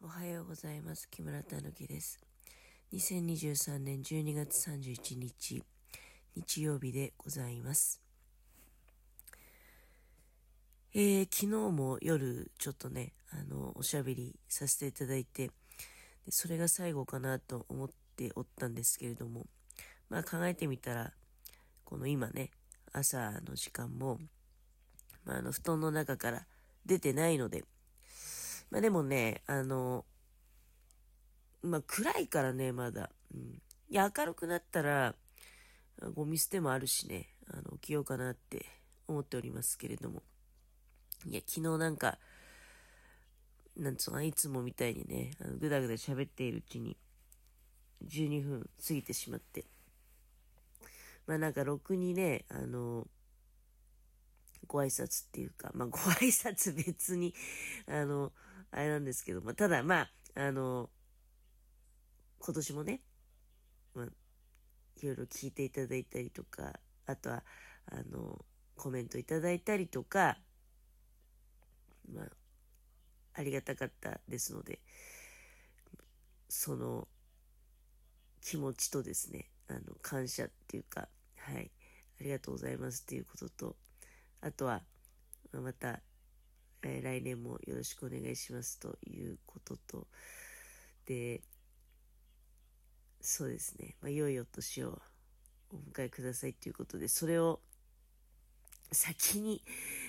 おはようございます。木村たぬきです。2023年12月31日、日曜日でございます。えー、昨日も夜ちょっとね、あの、おしゃべりさせていただいて、でそれが最後かなと思っておったんですけれども、まあ考えてみたら、この今ね、朝の時間も、まあ、あの、布団の中から出てないので、まあでもね、あの、まあ暗いからね、まだ。うん。いや、明るくなったら、ゴミ捨てもあるしね、あの、起きようかなって思っておりますけれども。いや、昨日なんか、なんつうのいつもみたいにね、あのぐだぐだ喋っているうちに、12分過ぎてしまって。まあなんか、ろくにね、あの、ご挨拶っていうか、まあご挨拶別に、あの、あれなんですけども、ただまあ、あの、今年もね、まあ、いろいろ聞いていただいたりとか、あとは、あの、コメントいただいたりとか、まあ、ありがたかったですので、その気持ちとですね、あの、感謝っていうか、はい、ありがとうございますっていうことと、あとは、また、えー、来年もよろしくお願いしますということと、で、そうですね、まあ、良いお年をお迎えくださいということで、それを先に、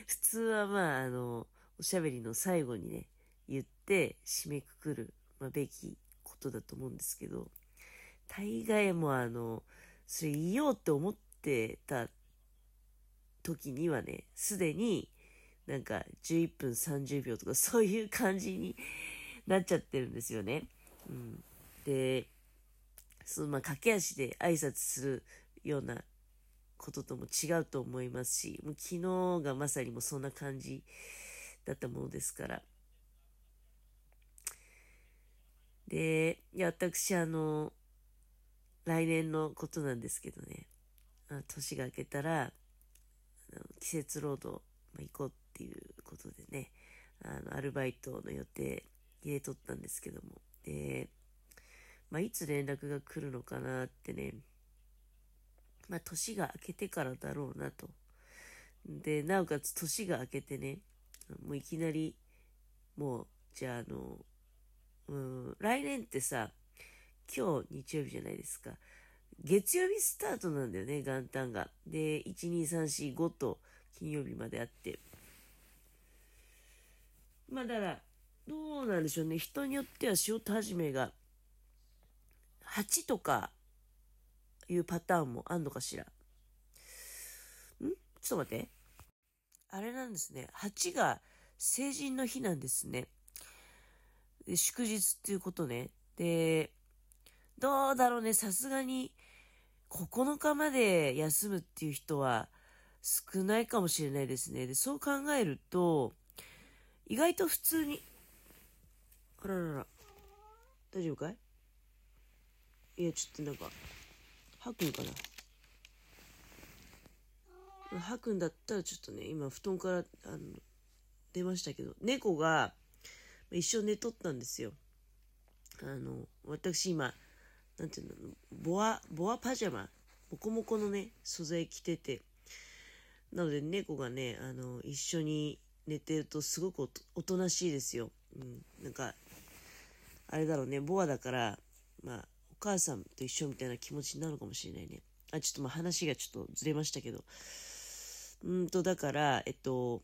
普通はまあ、あの、おしゃべりの最後にね、言って締めくくる、まあ、べきことだと思うんですけど、大概もあの、それ言おうって思ってた時にはね、すでになんか11分30秒とか そういう感じになっちゃってるんですよね。うん、で、そのまあ駆け足で挨拶するようなこととも違うと思いますし、もう昨日がまさにもそんな感じだったものですから。で、いや、私、あの、来年のことなんですけどね、あ年が明けたら、季節労働、まあ、行こうっていうことでね、あの、アルバイトの予定入れとったんですけども、で、まあ、いつ連絡が来るのかなってね、まあ、年が明けてからだろうなと。で、なおかつ年が明けてね、もういきなり、もう、じゃあ、あの、うん、来年ってさ、今日日曜日じゃないですか。月曜日スタートなんだよね、元旦が。で、1、2、3、4、5と金曜日まであって。まあだから、どうなんでしょうね。人によっては仕事始めが8とかいうパターンもあんのかしら。ん？ちょっと待って。あれなんですね。8が成人の日なんですね。祝日っていうことね。で、どうだろうね。さすがに9日まで休むっていう人は少ないかもしれないですね。で、そう考えると、意外と普通に、あららら、大丈夫かい？いや、ちょっとなんか、吐くんかな？吐くんだったらちょっとね、今布団から、あの、出ましたけど、猫が一緒寝とったんですよ。あの、私今、なんていうの、ボア、ボアパジャマ、モコモコのね、素材着てて、なので猫がね、あの、一緒に寝てるとすごくおとなしいですよ。うん。なんか、あれだろうね、ボアだから、まあ、お母さんと一緒みたいな気持ちになるかもしれないね。あ、ちょっとまあ話がちょっとずれましたけど。うんと、だから、えっと、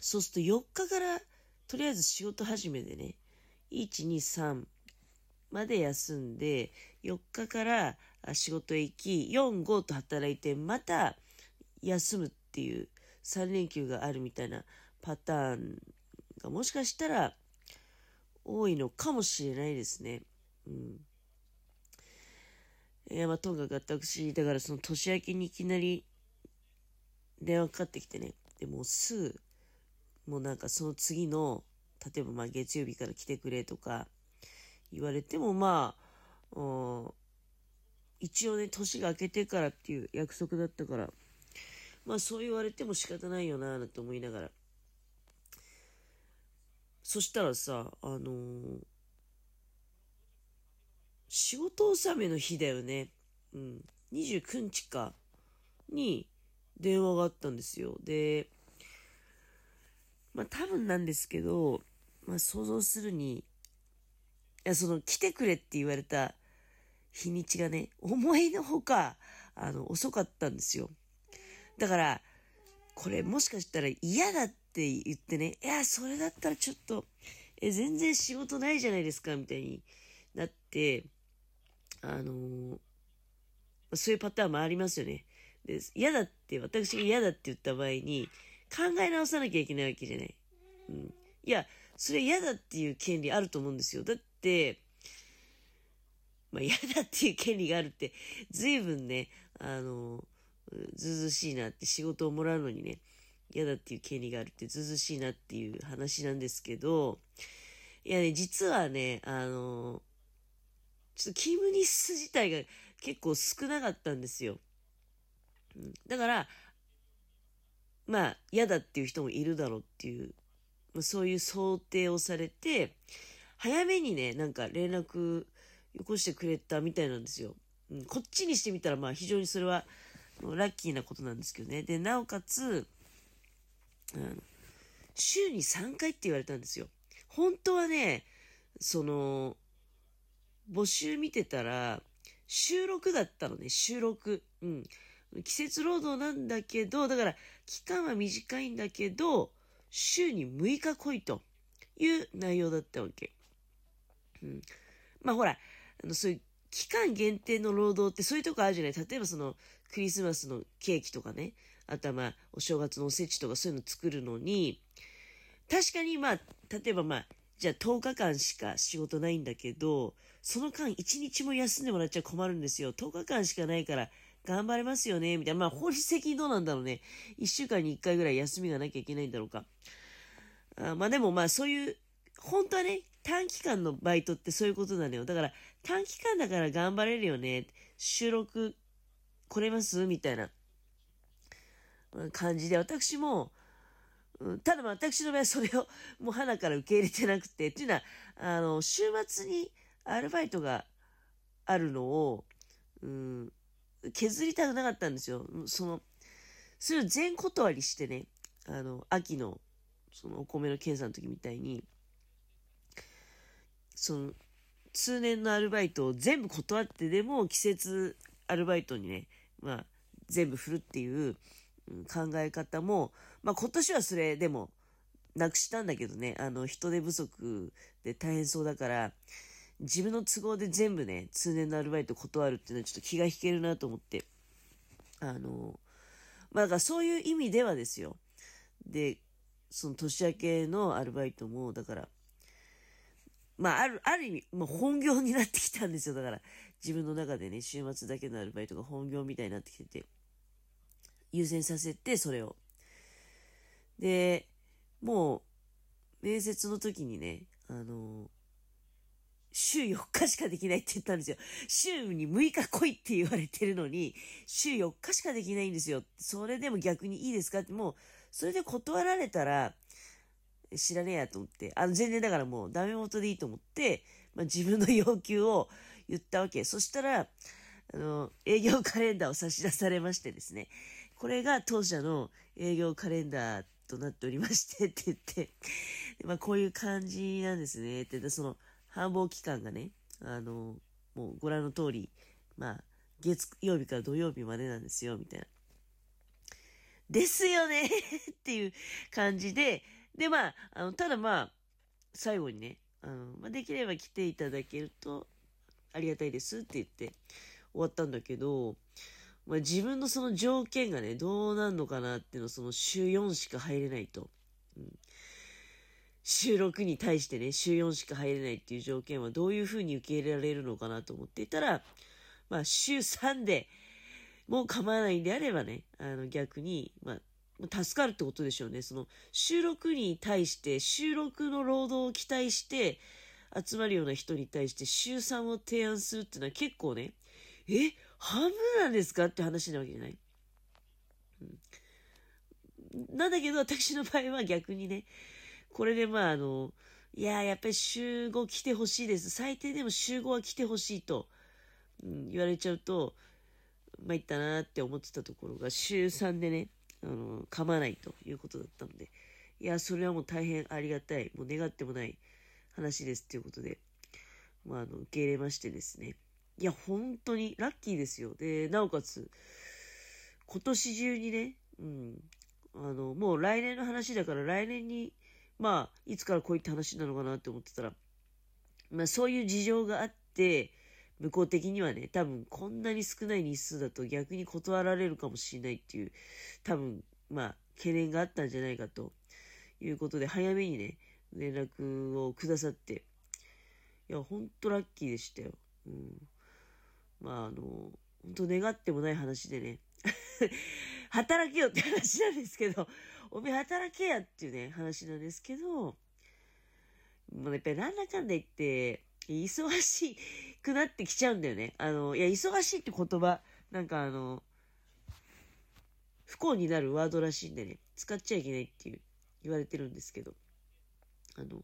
そうすると4日から、とりあえず仕事始めでね、1、2、3まで休んで、4日から仕事へ行き、4、5と働いて、また休むっていう3連休があるみたいなパターンがもしかしたら多いのかもしれないですね。うん。いや、まあ、とにかく私、だからその年明けにいきなり電話かかってきてね、でもすぐ、もうなんかその次の、例えばまあ月曜日から来てくれとか言われてもまあ、一応ね、年が明けてからっていう約束だったから、まあそう言われても仕方ないよなぁなんて思いながら、そしたらさ、あのー、仕事納めの日だよね。うん。29日か。に電話があったんですよ。で、まあ多分なんですけど、まあ想像するに、いや、その来てくれって言われた日にちがね、思いのほか、あの、遅かったんですよ。だから、これもしかしたら嫌だって言ってね、いや、それだったらちょっと、え、全然仕事ないじゃないですか、みたいになって、あのー、そういうパターンもありますよね。で、嫌だって、私が嫌だって言った場合に、考え直さなきゃいけないわけじゃない。うん。いや、それ嫌だっていう権利あると思うんですよ。だって、まあ嫌だっていう権利があるって、随分ね、あの、ずずしいなって仕事をもらうのにね、嫌だっていう権利があるってずうずしいなっていう話なんですけど、いやね、実はね、あの、ちょっと勤務日数自体が結構少なかったんですよ。うん、だから、まあ、嫌だっていう人もいるだろうっていう、まあ、そういう想定をされて、早めにね、なんか連絡よこしてくれたみたいなんですよ。うん、こっちにしてみたら、まあ非常にそれはラッキーなことなんですけどね。で、なおかつ、うん、週に3回って言われたんですよ。本当はね、その、募集見てたら、収録だったのね、収録。うん。季節労働なんだけど、だから、期間は短いんだけど、週に6日来いという内容だったわけ。うん。まあほら、あの、そういう期間限定の労働ってそういうとこあるじゃない例えばその、クリスマスのケーキとかね、あとはまあ、お正月のおせちとかそういうの作るのに、確かにまあ、例えばまあ、じゃあ10日間しか仕事ないんだけど、その間1日も休んでもらっちゃ困るんですよ。10日間しかないから頑張れますよね、みたいな。まあ、法律的にどうなんだろうね。1週間に1回ぐらい休みがなきゃいけないんだろうか。あまあでもまあ、そういう、本当はね、短期間のバイトってそういうことなのよ。だから、短期間だから頑張れるよね。収録来れます？みたいな感じで、私も、ただ私の場合はそれをもう鼻から受け入れてなくて、っていうのは、あの、週末にアルバイトがあるのを、うん、削りたくなかったんですよ。その、それを全断りしてね、あの、秋の、そのお米の検査の時みたいに、その、通年のアルバイトを全部断ってでも季節アルバイトにね、まあ、全部振るっていう考え方も、まあ今年はそれでもなくしたんだけどね、あの人手不足で大変そうだから、自分の都合で全部ね、通年のアルバイト断るっていうのはちょっと気が引けるなと思って。あの、まあだからそういう意味ではですよ。で、その年明けのアルバイトも、だから、まあ、ある、ある意味、まあ、本業になってきたんですよ。だから、自分の中でね、週末だけのアルバイトが本業みたいになってきてて、優先させて、それを。で、もう、面接の時にね、あの、週4日しかできないって言ったんですよ。週に6日来いって言われてるのに、週4日しかできないんですよ。それでも逆にいいですかって、もう、それで断られたら、知らねえやと思って、あの、全然だからもうダメ元でいいと思って、まあ、自分の要求を言ったわけ。そしたら、あの、営業カレンダーを差し出されましてですね、これが当社の営業カレンダーとなっておりましてって言って、まあ、こういう感じなんですねって、その、繁忙期間がね、あの、もうご覧の通り、まあ、月曜日から土曜日までなんですよ、みたいな。ですよねっていう感じで、で、まあ、あの、ただまあ、最後にね、あの、まあ、できれば来ていただけるとありがたいですって言って終わったんだけど、まあ、自分のその条件がね、どうなんのかなっていうのその週4しか入れないと。うん、週6に対してね、週4しか入れないっていう条件はどういうふうに受け入れられるのかなと思っていたら、まあ、週3でもう構わないんであればね、あの逆に、まあ、助かるってことでしょうね。その収録に対して収録の労働を期待して集まるような人に対して週3を提案するっていうのは結構ね、え半分なんですかって話なわけじゃない、うん、なんだけど私の場合は逆にね、これでまああの、いややっぱり週5来てほしいです。最低でも週5は来てほしいと、うん、言われちゃうと、参ったなって思ってたところが、週3でね、あの、噛まないということだったので、いや、それはもう大変ありがたい、もう願ってもない話ですっていうことで、まあ、あの、受け入れましてですね。いや、本当にラッキーですよ。で、なおかつ、今年中にね、うん、あの、もう来年の話だから来年に、まあ、いつからこういった話なのかなって思ってたら、まあそういう事情があって、向こう的にはね、多分こんなに少ない日数だと逆に断られるかもしれないっていう、多分、まあ、懸念があったんじゃないかということで、早めにね、連絡をくださって、いや、ほんとラッキーでしたよ。うん。まあ、あの、本当願ってもない話でね、働けよって話なんですけど、おめえ働けやっていうね、話なんですけど、まあ、やっぱりなんだかんだ言って、忙しいくなってきちゃうんだよね。あの、いや、忙しいって言葉、なんかあの、不幸になるワードらしいんでね、使っちゃいけないっていう言われてるんですけど、あの、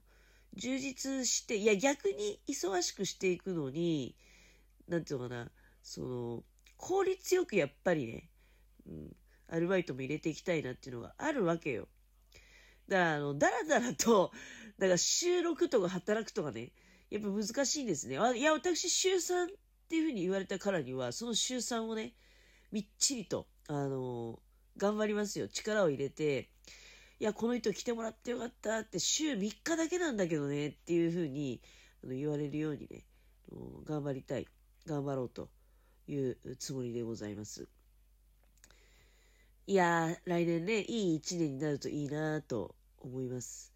充実して、いや、逆に忙しくしていくのに、なんていうのかな、その、効率よくやっぱりね、うん、アルバイトも入れていきたいなっていうのがあるわけよ。だから、あの、だらだらと、だから収録とか働くとかね、やっぱ難しいんですね。いや、私週3っていうふうに言われたからには、その週3をね、みっちりと、あのー、頑張りますよ。力を入れて、いや、この人来てもらってよかったって、週3日だけなんだけどねっていうふうにあの言われるようにね、頑張りたい。頑張ろうというつもりでございます。いや、来年ね、いい一年になるといいなと思います。